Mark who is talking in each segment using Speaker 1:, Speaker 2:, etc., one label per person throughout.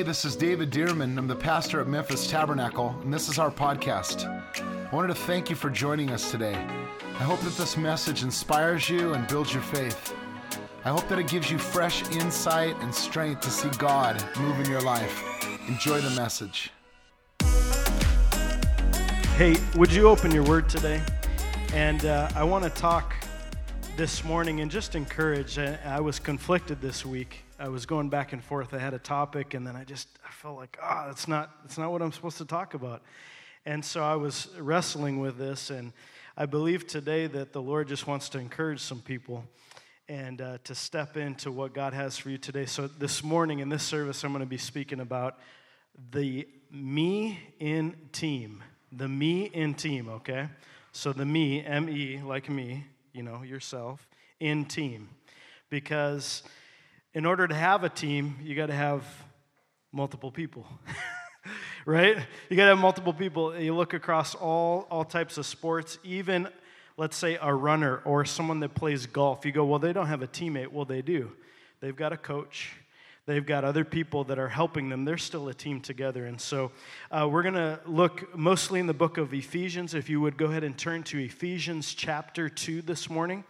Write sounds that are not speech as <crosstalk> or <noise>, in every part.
Speaker 1: Hey, this is David Dearman. I'm the pastor at Memphis Tabernacle, and this is our podcast. I wanted to thank you for joining us today. I hope that this message inspires you and builds your faith. I hope that it gives you fresh insight and strength to see God move in your life. Enjoy the message.
Speaker 2: Hey, would you open your word today? And uh, I want to talk this morning and just encourage. I, I was conflicted this week. I was going back and forth. I had a topic, and then I just I felt like, ah, oh, that's not that's not what I'm supposed to talk about. And so I was wrestling with this, and I believe today that the Lord just wants to encourage some people and uh, to step into what God has for you today. So this morning in this service, I'm going to be speaking about the me in team. The me in team, okay? So the me, M E, like me, you know, yourself, in team. Because in order to have a team, you got to have multiple people. <laughs> right? You got to have multiple people. You look across all all types of sports, even let's say a runner or someone that plays golf. You go, "Well, they don't have a teammate." Well, they do. They've got a coach. They've got other people that are helping them. They're still a team together. And so uh, we're going to look mostly in the book of Ephesians. If you would go ahead and turn to Ephesians chapter 2 this morning.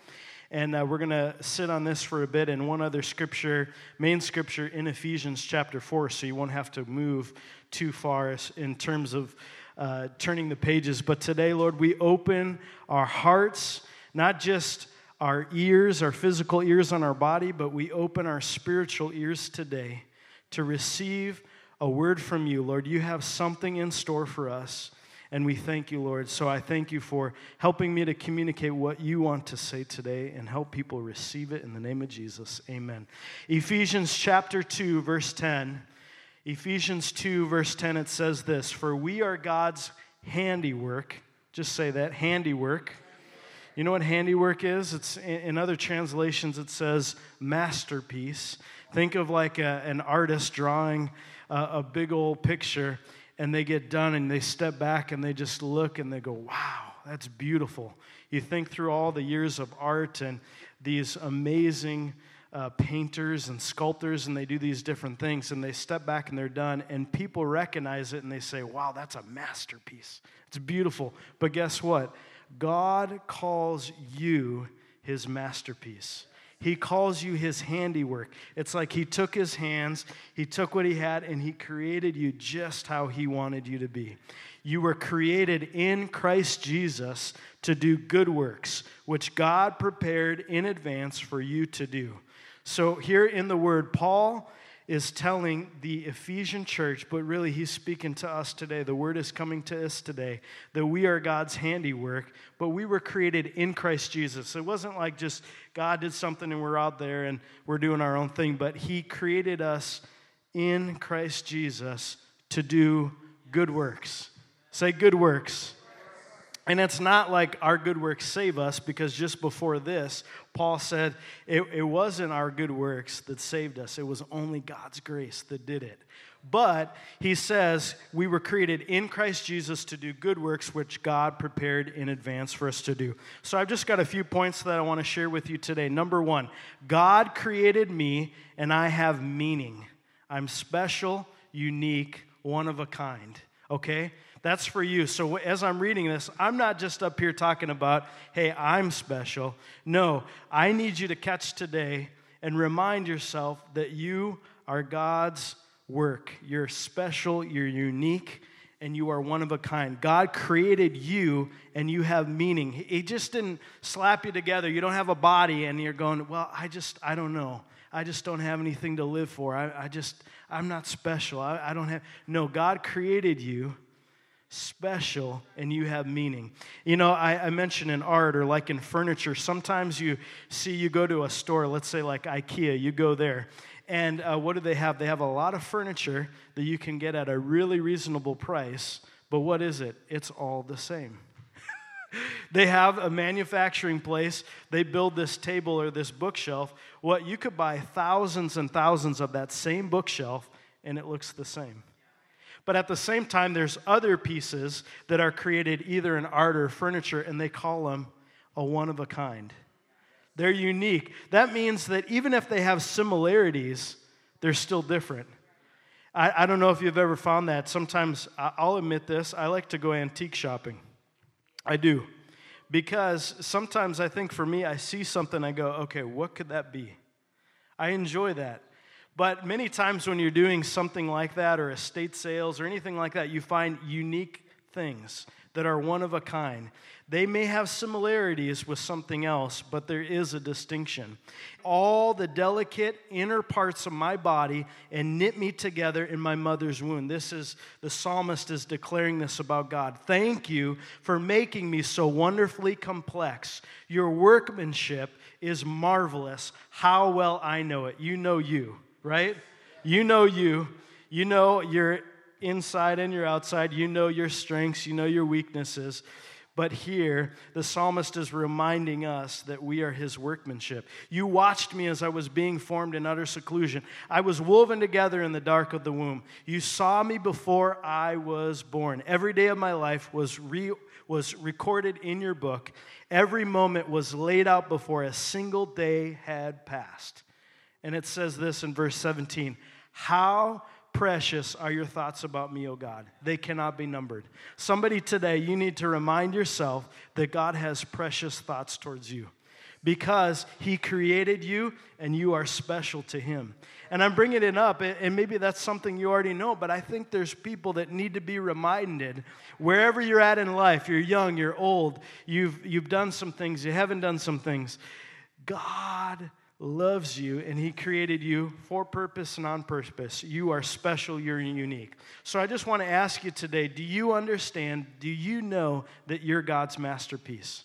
Speaker 2: And uh, we're going to sit on this for a bit and one other scripture, main scripture in Ephesians chapter 4, so you won't have to move too far in terms of uh, turning the pages. But today, Lord, we open our hearts, not just our ears, our physical ears on our body, but we open our spiritual ears today to receive a word from you. Lord, you have something in store for us, and we thank you, Lord. So I thank you for helping me to communicate what you want to say today and help people receive it in the name of Jesus. Amen. Ephesians chapter 2, verse 10. Ephesians 2, verse 10, it says this For we are God's handiwork. Just say that handiwork you know what handiwork is? It's in other translations it says masterpiece. Think of like a, an artist drawing a, a big old picture and they get done and they step back and they just look and they go, "Wow, that's beautiful." You think through all the years of art and these amazing uh, painters and sculptors, and they do these different things, and they step back and they're done, and people recognize it and they say, Wow, that's a masterpiece. It's beautiful. But guess what? God calls you his masterpiece. He calls you his handiwork. It's like he took his hands, he took what he had, and he created you just how he wanted you to be. You were created in Christ Jesus to do good works, which God prepared in advance for you to do. So, here in the word, Paul is telling the Ephesian church, but really he's speaking to us today. The word is coming to us today that we are God's handiwork, but we were created in Christ Jesus. It wasn't like just God did something and we're out there and we're doing our own thing, but he created us in Christ Jesus to do good works. Say good works. And it's not like our good works save us, because just before this, Paul said it, it wasn't our good works that saved us, it was only God's grace that did it. But he says we were created in Christ Jesus to do good works which God prepared in advance for us to do. So I've just got a few points that I want to share with you today. Number one, God created me and I have meaning. I'm special, unique, one of a kind. Okay? That's for you. So as I'm reading this, I'm not just up here talking about, hey, I'm special. No, I need you to catch today and remind yourself that you are God's work. You're special, you're unique, and you are one of a kind. God created you and you have meaning. He just didn't slap you together. You don't have a body and you're going, well, I just, I don't know. I just don't have anything to live for. I, I just, I'm not special. I, I don't have, no, God created you special and you have meaning. You know, I, I, mentioned in art or like in furniture, sometimes you see, you go to a store, let's say like IKEA, you go there, and uh, what do they have? They have a lot of furniture that you can get at a really reasonable price, but what is it? It's all the same. <laughs> they have a manufacturing place, they build this table or this bookshelf. What you could buy thousands and thousands of that same bookshelf, and it looks the same. But at the same time, there's other pieces that are created either in art or furniture, and they call them a one of a kind. They're unique. That means that even if they have similarities, they're still different. I, I don't know if you've ever found that. Sometimes, I'll admit this, I like to go antique shopping. I do. Because sometimes I think for me, I see something, I go, okay, what could that be? I enjoy that. But many times when you're doing something like that, or estate sales, or anything like that, you find unique things that are one of a kind. They may have similarities with something else, but there is a distinction. All the delicate inner parts of my body and knit me together in my mother's womb. This is the psalmist is declaring this about God. Thank you for making me so wonderfully complex. Your workmanship is marvelous. How well I know it. You know you, right? You know you. You know your inside and your outside. You know your strengths, you know your weaknesses. But here, the psalmist is reminding us that we are his workmanship. You watched me as I was being formed in utter seclusion. I was woven together in the dark of the womb. You saw me before I was born. Every day of my life was, re- was recorded in your book. Every moment was laid out before a single day had passed. And it says this in verse 17 How precious are your thoughts about me, O God. They cannot be numbered. Somebody today, you need to remind yourself that God has precious thoughts towards you because He created you and you are special to Him. And I'm bringing it up, and maybe that's something you already know, but I think there's people that need to be reminded wherever you're at in life, you're young, you're old, you've, you've done some things, you haven't done some things. God loves you and he created you for purpose and on purpose. You are special, you're unique. So I just want to ask you today do you understand, do you know that you're God's masterpiece?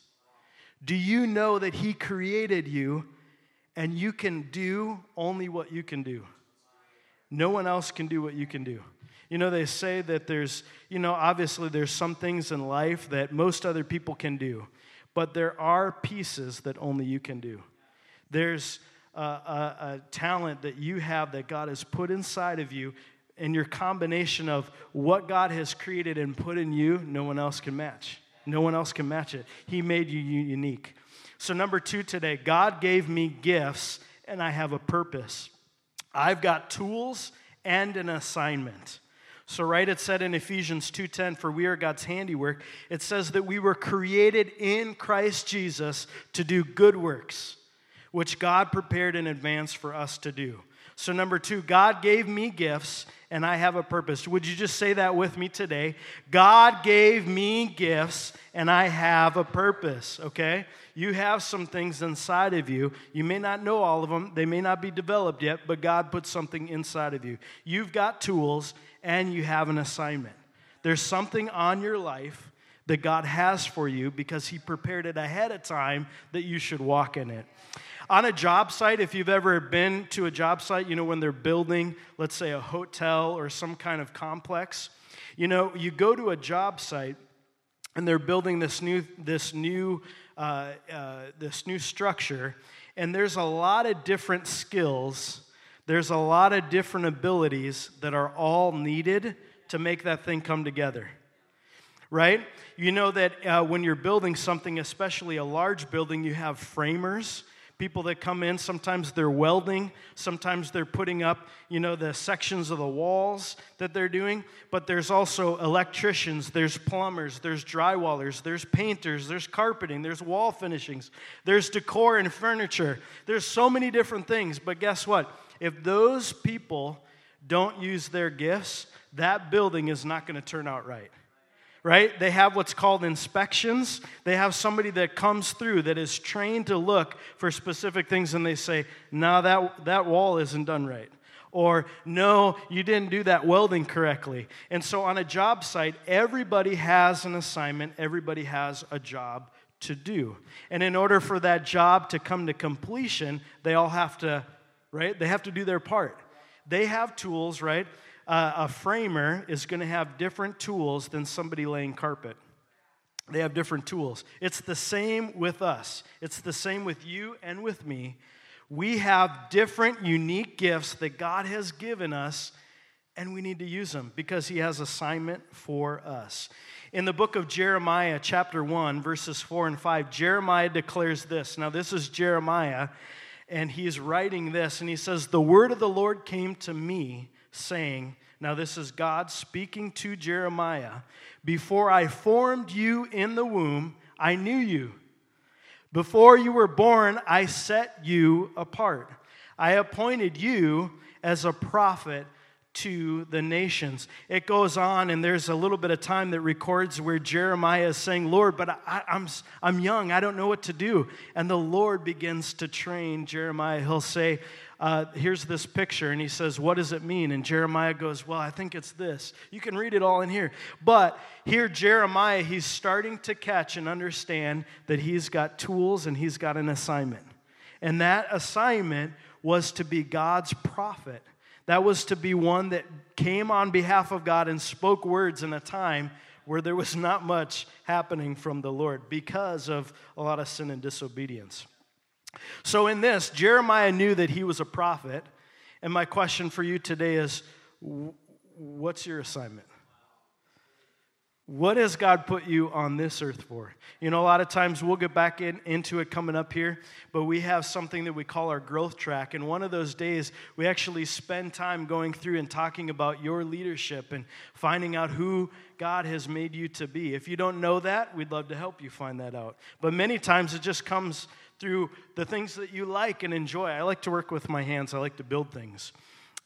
Speaker 2: Do you know that he created you and you can do only what you can do? No one else can do what you can do. You know, they say that there's, you know, obviously there's some things in life that most other people can do, but there are pieces that only you can do. There's a, a, a talent that you have that God has put inside of you, and your combination of what God has created and put in you, no one else can match. No one else can match it. He made you unique. So, number two today, God gave me gifts and I have a purpose. I've got tools and an assignment. So right it said in Ephesians 2:10 for we are God's handiwork. It says that we were created in Christ Jesus to do good works which God prepared in advance for us to do. So, number two, God gave me gifts and I have a purpose. Would you just say that with me today? God gave me gifts and I have a purpose, okay? You have some things inside of you. You may not know all of them, they may not be developed yet, but God put something inside of you. You've got tools and you have an assignment. There's something on your life that God has for you because He prepared it ahead of time that you should walk in it. On a job site, if you've ever been to a job site, you know, when they're building, let's say, a hotel or some kind of complex, you know, you go to a job site and they're building this new, this new, uh, uh, this new structure, and there's a lot of different skills, there's a lot of different abilities that are all needed to make that thing come together right? You know that uh, when you're building something, especially a large building, you have framers people that come in sometimes they're welding sometimes they're putting up you know the sections of the walls that they're doing but there's also electricians there's plumbers there's drywallers there's painters there's carpeting there's wall finishings there's decor and furniture. There's so many different things but guess what? If those people don't use their gifts that building is not going to turn out right right? They have what's called inspections. They have somebody that comes through that is trained to look for specific things and they say, no, that, that wall isn't done right. Or, no, you didn't do that welding correctly. And so on a job site, everybody has an assignment, everybody has a job to do. And in order for that job to come to completion, they all have to, right? They have to do their part. They have tools, right? Uh, a framer is going to have different tools than somebody laying carpet. They have different tools. It's the same with us, it's the same with you and with me. We have different, unique gifts that God has given us, and we need to use them because He has assignment for us. In the book of Jeremiah, chapter 1, verses 4 and 5, Jeremiah declares this. Now, this is Jeremiah, and he's writing this, and he says, The word of the Lord came to me saying, Now, this is God speaking to Jeremiah. Before I formed you in the womb, I knew you. Before you were born, I set you apart. I appointed you as a prophet to the nations. It goes on, and there's a little bit of time that records where Jeremiah is saying, Lord, but I, am I'm, I'm young, I don't know what to do. And the Lord begins to train Jeremiah. He'll say, uh, Here's this picture, and he says, What does it mean? And Jeremiah goes, Well, I think it's this. You can read it all in here. But here, Jeremiah, he's starting to catch and understand that he's got tools and he's got an assignment. And that assignment was to be God's prophet that was to be one that came on behalf of God and spoke words in a time where there was not much happening from the Lord because of a lot of sin and disobedience. So, in this, Jeremiah knew that he was a prophet. And my question for you today is what's your assignment? What has God put you on this earth for? You know, a lot of times we'll get back in, into it coming up here, but we have something that we call our growth track. And one of those days, we actually spend time going through and talking about your leadership and finding out who God has made you to be. If you don't know that, we'd love to help you find that out. But many times it just comes through the things that you like and enjoy. I like to work with my hands, I like to build things.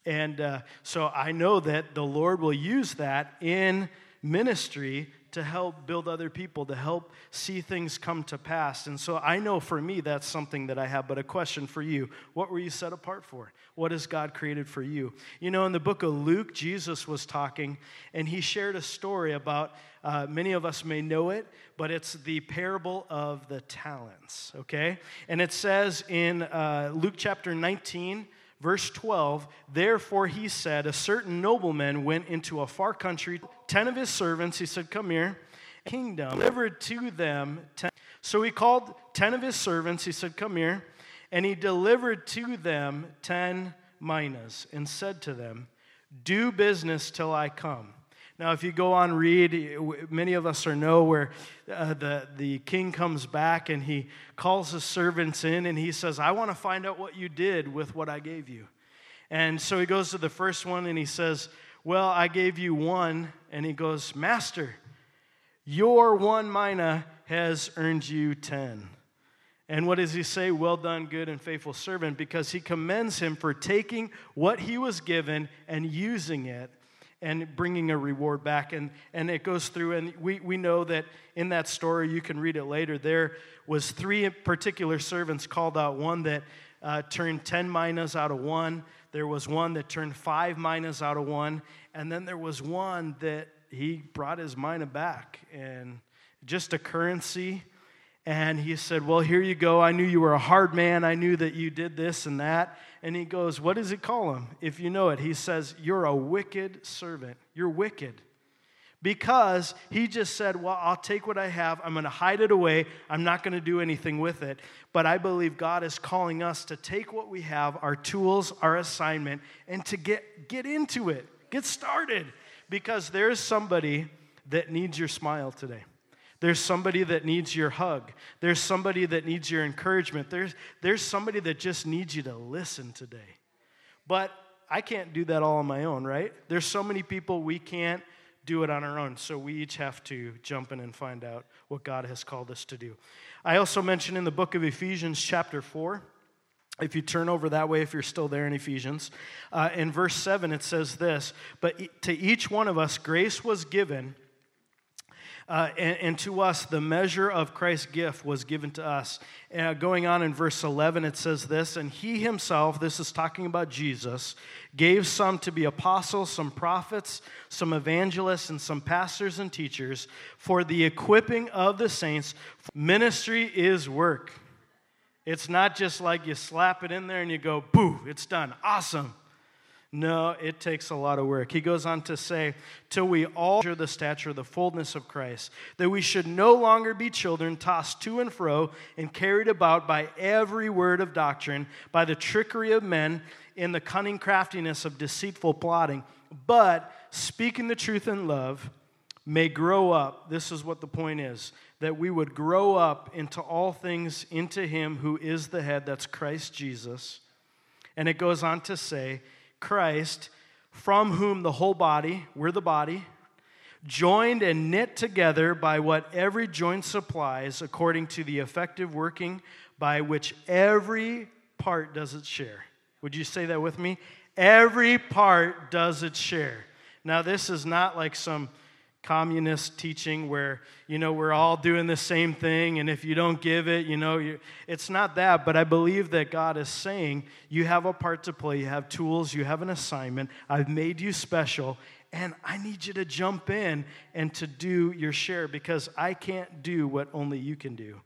Speaker 2: And uh, so I know that the Lord will use that in ministry to help build other people, to help see things come to pass. And so I know for me that's something that I have, but a question for you what were you set apart for? What has God created for you? You know, in the book of Luke, Jesus was talking and he shared a story about, uh, many of us may know it, but it's the parable of the talents, okay? And it says in uh, Luke chapter 19, Verse 12, therefore he said, A certain nobleman went into a far country, ten of his servants, he said, Come here, kingdom, delivered to them ten. So he called ten of his servants, he said, Come here, and he delivered to them ten minas and said to them, Do business till I come. Now, if you go on read, many of us are know where uh, the, the king comes back and he calls his servants in and he says, I want to find out what you did with what I gave you. And so he goes to the first one and he says, Well, I gave you one. And he goes, Master, your one mina has earned you ten. And what does he say? Well done, good and faithful servant, because he commends him for taking what he was given and using it and bringing a reward back. And, and it goes through, and we, we know that in that story, you can read it later, there was three particular servants called out. One that uh, turned 10 minas out of one. There was one that turned five minas out of one. And then there was one that he brought his mina back and just a currency. And he said, Well, here you go. I knew you were a hard man. I knew that you did this and that and he goes, What does he call him? If you know it, he says, You're a wicked servant. You're wicked. Because he just said, Well, I'll take what I have, I'm going to hide it away, I'm not going to do anything with it. But I believe God is calling us to take what we have, our tools, our assignment, and to get, get into it, get started. Because there's somebody that needs your smile today. There's somebody that needs your hug. There's somebody that needs your encouragement. There's, there's somebody that just needs you to listen today. But I can't do that all on my own, right? There's so many people we can't do it on our own. So we each have to jump in and find out what God has called us to do. I also mentioned in the book of Ephesians, chapter 4, if you turn over that way, if you're still there in Ephesians, uh, in verse 7, it says this But to each one of us, grace was given uh, and, and, to us, the measure of Christ's gift was given to us. Uh, going on in verse 11, it says this And he himself, this is talking about Jesus, gave some to be apostles, some prophets, some evangelists, and some pastors and teachers for the equipping of the saints. Ministry is work. It's not just like you slap it in there and you go, boo, it's done. Awesome. No, it takes a lot of work. He goes on to say, till we all share the stature, of the fullness of Christ, that we should no longer be children tossed to and fro and carried about by every word of doctrine, by the trickery of men, in the cunning craftiness of deceitful plotting, but speaking the truth in love, may grow up. This is what the point is that we would grow up into all things into Him who is the head, that's Christ Jesus. And it goes on to say, Christ, from whom the whole body, we're the body, joined and knit together by what every joint supplies, according to the effective working by which every part does its share. Would you say that with me? Every part does its share. Now, this is not like some communist teaching where you know we're all doing the same thing and if you don't give it you know it's not that but i believe that god is saying you have a part to play you have tools you have an assignment i've made you special and I need you to jump in and to do your share because I can't do what only you can do.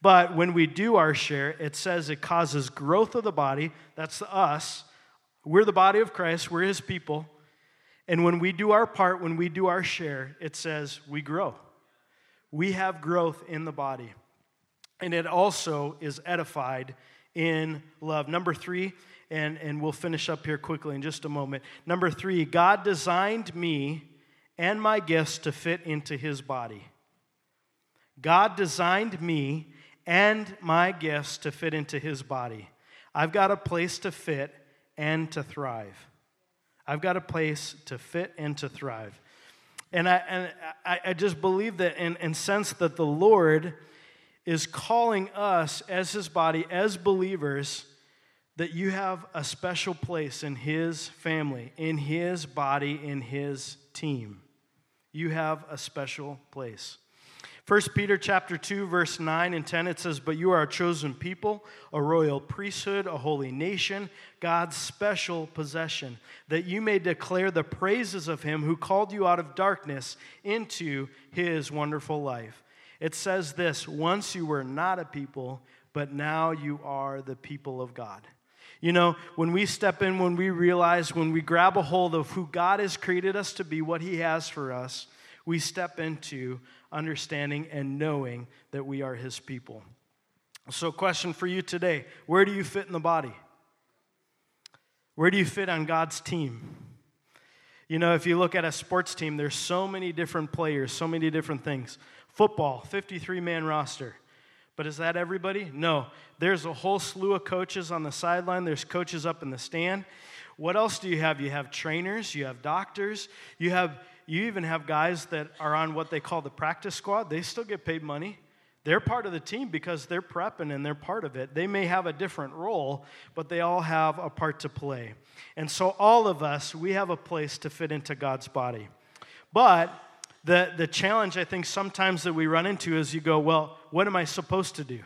Speaker 2: But when we do our share, it says it causes growth of the body. That's us. We're the body of Christ, we're his people. And when we do our part, when we do our share, it says we grow. We have growth in the body. And it also is edified in love. Number three, and, and we'll finish up here quickly in just a moment. Number three, God designed me and my gifts to fit into his body. God designed me and my gifts to fit into his body. I've got a place to fit and to thrive. I've got a place to fit and to thrive. And I, and I, I just believe that and, and sense that the Lord is calling us as his body, as believers, that you have a special place in His family, in His body, in His team. You have a special place. 1 Peter chapter 2 verse 9 and 10 it says but you are a chosen people a royal priesthood a holy nation God's special possession that you may declare the praises of him who called you out of darkness into his wonderful life. It says this once you were not a people but now you are the people of God. You know, when we step in, when we realize, when we grab a hold of who God has created us to be, what He has for us, we step into understanding and knowing that we are His people. So, question for you today Where do you fit in the body? Where do you fit on God's team? You know, if you look at a sports team, there's so many different players, so many different things. Football, 53 man roster. But is that everybody? No. There's a whole slew of coaches on the sideline, there's coaches up in the stand. What else do you have? You have trainers, you have doctors, you have you even have guys that are on what they call the practice squad. They still get paid money. They're part of the team because they're prepping and they're part of it. They may have a different role, but they all have a part to play. And so, all of us, we have a place to fit into God's body. But the, the challenge I think sometimes that we run into is you go, well, what am I supposed to do?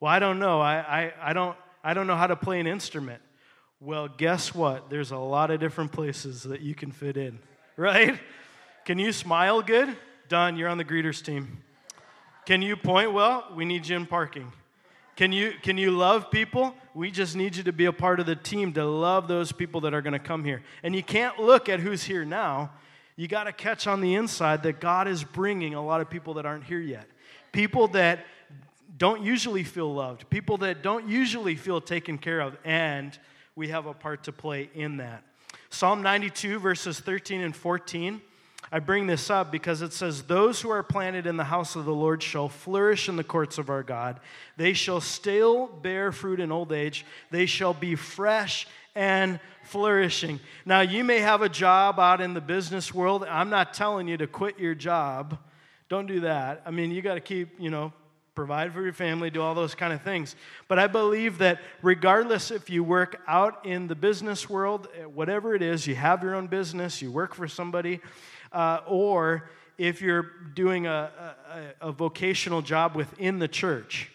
Speaker 2: Well, I don't know. I, I, I, don't, I don't know how to play an instrument. Well, guess what? There's a lot of different places that you can fit in, right? Can you smile good? Done, you're on the greeters team. Can you point well? We need you in parking. Can you, can you love people? We just need you to be a part of the team to love those people that are going to come here. And you can't look at who's here now you got to catch on the inside that God is bringing a lot of people that aren't here yet. People that don't usually feel loved, people that don't usually feel taken care of, and we have a part to play in that. Psalm 92, verses 13 and 14. I bring this up because it says, Those who are planted in the house of the Lord shall flourish in the courts of our God. They shall still bear fruit in old age. They shall be fresh and flourishing. Now, you may have a job out in the business world. I'm not telling you to quit your job. Don't do that. I mean, you got to keep, you know, provide for your family, do all those kind of things. But I believe that regardless if you work out in the business world, eh, whatever it is, you have your own business, you work for somebody, uh, or if you're doing a, a, a vocational job within the church,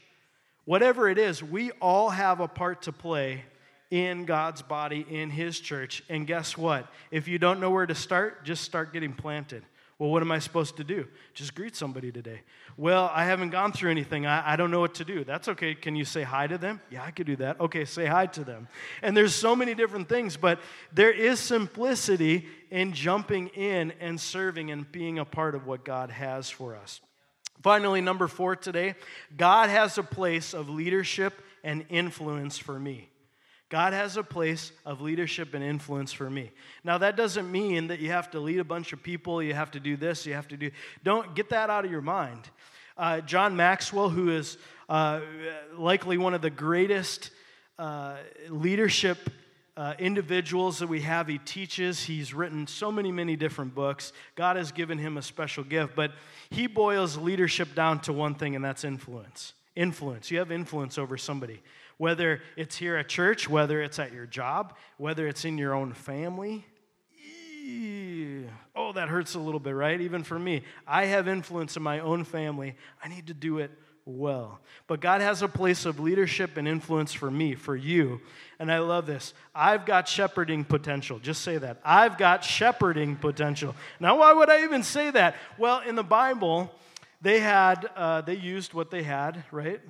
Speaker 2: whatever it is, we all have a part to play in God's body, in His church. And guess what? If you don't know where to start, just start getting planted. Well, what am I supposed to do? Just greet somebody today. Well, I haven't gone through anything. I, I don't know what to do. That's okay. Can you say hi to them? Yeah, I could do that. Okay, say hi to them. And there's so many different things, but there is simplicity in jumping in and serving and being a part of what God has for us. Finally, number four today God has a place of leadership and influence for me. God has a place of leadership and influence for me. Now, that doesn't mean that you have to lead a bunch of people, you have to do this, you have to do. Don't get that out of your mind. Uh, John Maxwell, who is uh, likely one of the greatest uh, leadership uh, individuals that we have. He teaches, he's written so many, many different books. God has given him a special gift, but he boils leadership down to one thing, and that's influence. Influence. You have influence over somebody, whether it's here at church, whether it's at your job, whether it's in your own family. Oh, that hurts a little bit, right? Even for me. I have influence in my own family. I need to do it well. But God has a place of leadership and influence for me, for you. And I love this. I've got shepherding potential. Just say that. I've got shepherding potential. Now, why would I even say that? Well, in the Bible, they had, uh, they used what they had, right?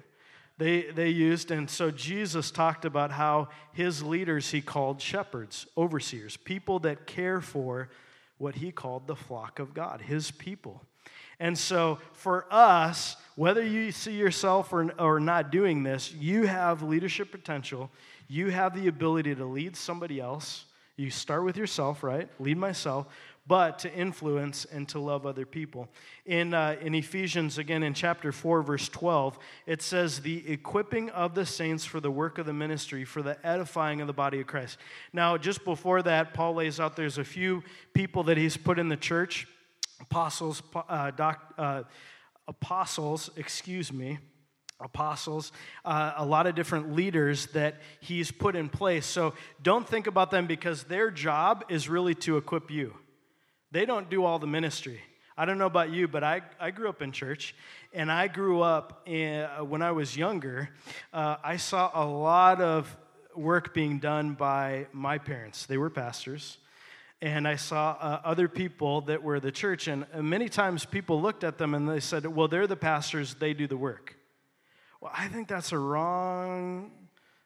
Speaker 2: They, they used, and so Jesus talked about how his leaders he called shepherds, overseers, people that care for what he called the flock of God, his people. And so, for us, whether you see yourself or, or not doing this, you have leadership potential. You have the ability to lead somebody else. You start with yourself, right? Lead myself, but to influence and to love other people. In, uh, in Ephesians, again in chapter 4, verse 12, it says, The equipping of the saints for the work of the ministry, for the edifying of the body of Christ. Now, just before that, Paul lays out there's a few people that he's put in the church apostles, uh, doc, uh, apostles, excuse me, apostles, uh, a lot of different leaders that he's put in place. So don't think about them because their job is really to equip you. They don't do all the ministry. I don't know about you, but I, I grew up in church, and I grew up in, uh, when I was younger. Uh, I saw a lot of work being done by my parents. They were pastors and I saw uh, other people that were the church, and many times people looked at them and they said, Well, they're the pastors, they do the work. Well, I think that's a wrong,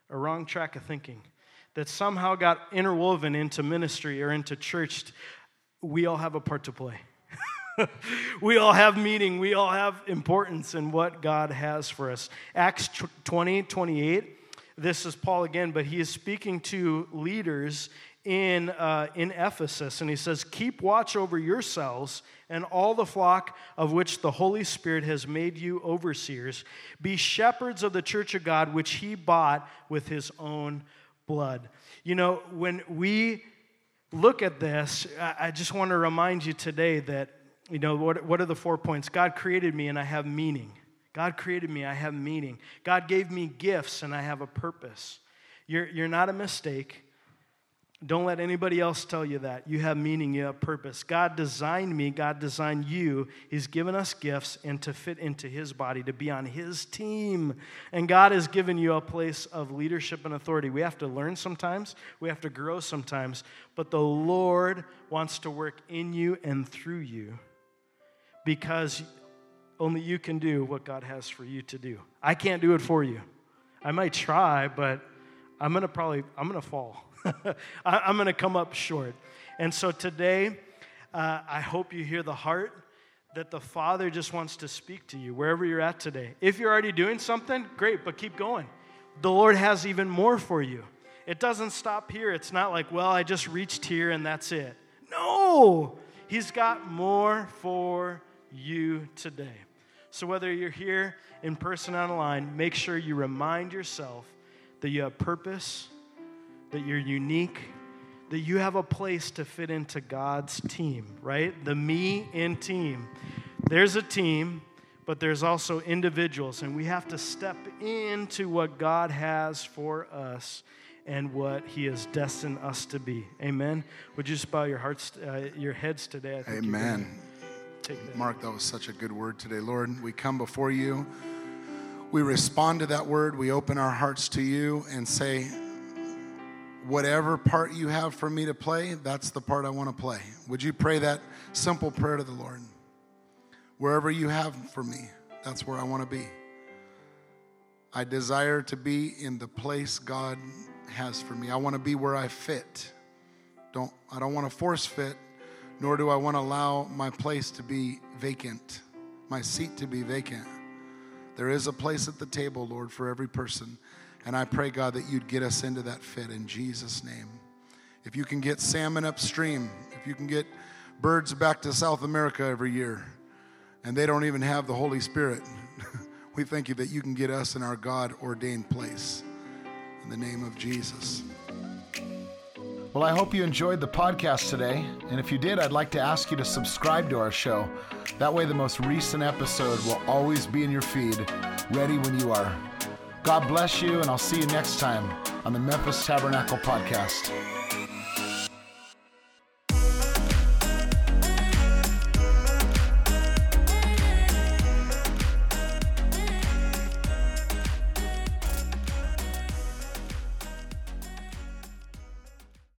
Speaker 2: a wrong track of thinking that somehow got interwoven into ministry or into church. We all have a part to play. <laughs> we all have meaning. We all have importance in what God has for us. Acts 20, 28. This is Paul again, but he is speaking to leaders in, uh, in Ephesus, and he says, Keep watch over yourselves and all the flock of which the Holy Spirit has made you overseers. Be shepherds of the church of God, which he bought with his own blood. You know, when we look at this, I just want to remind you today that, you know, what, what are the four points? God created me and I have meaning. God created me, I have meaning. God gave me gifts and I have a purpose. You're, you're not a mistake. Don't let anybody else tell you that. You have meaning, you have purpose. God designed me, God designed you. He's given us gifts and to fit into His body, to be on His team. And God has given you a place of leadership and authority. We have to learn sometimes, we have to grow sometimes, but the Lord wants to work in you and through you because only you can do what God has for you to do. I can't do it for you. I might try, but I'm going to probably I'm going to fall. <laughs> I'm going to come up short. And so today, uh, I hope you hear the heart that the Father just wants to speak to you wherever you're at today. If you're already doing something, great, but keep going. The Lord has even more for you. It doesn't stop here. It's not like, well, I just reached here and that's it. No, He's got more for you today. So whether you're here in person online, make sure you remind yourself that you have purpose that you're unique, that you have a place to fit into God's team, right? The me in team. There's a team, but there's also individuals, and we have to step into what God has for us and what He has destined us to be. Amen. Would you just bow your hearts, uh, your heads today?
Speaker 1: Amen. That. Mark, that was such a good word today, Lord. We come before you. We respond to that word. We open our hearts to you and say, whatever part you have for me to play, that's the part I want to play. Would you pray that simple prayer to the Lord? Wherever you have for me, that's where I want to be. I desire to be in the place God has for me. I want to be where I fit. Don't I don't want to force fit, nor do I want to allow my place to be vacant, my seat to be vacant. There is a place at the table, Lord, for every person. And I pray, God, that you'd get us into that fit in Jesus' name. If you can get salmon upstream, if you can get birds back to South America every year, and they don't even have the Holy Spirit, <laughs> we thank you that you can get us in our God ordained place. In the name of Jesus. Well, I hope you enjoyed the podcast today. And if you did, I'd like to ask you to subscribe to our show. That way, the most recent episode will always be in your feed, ready when you are. God bless you, and I'll see you next time on the Memphis Tabernacle Podcast.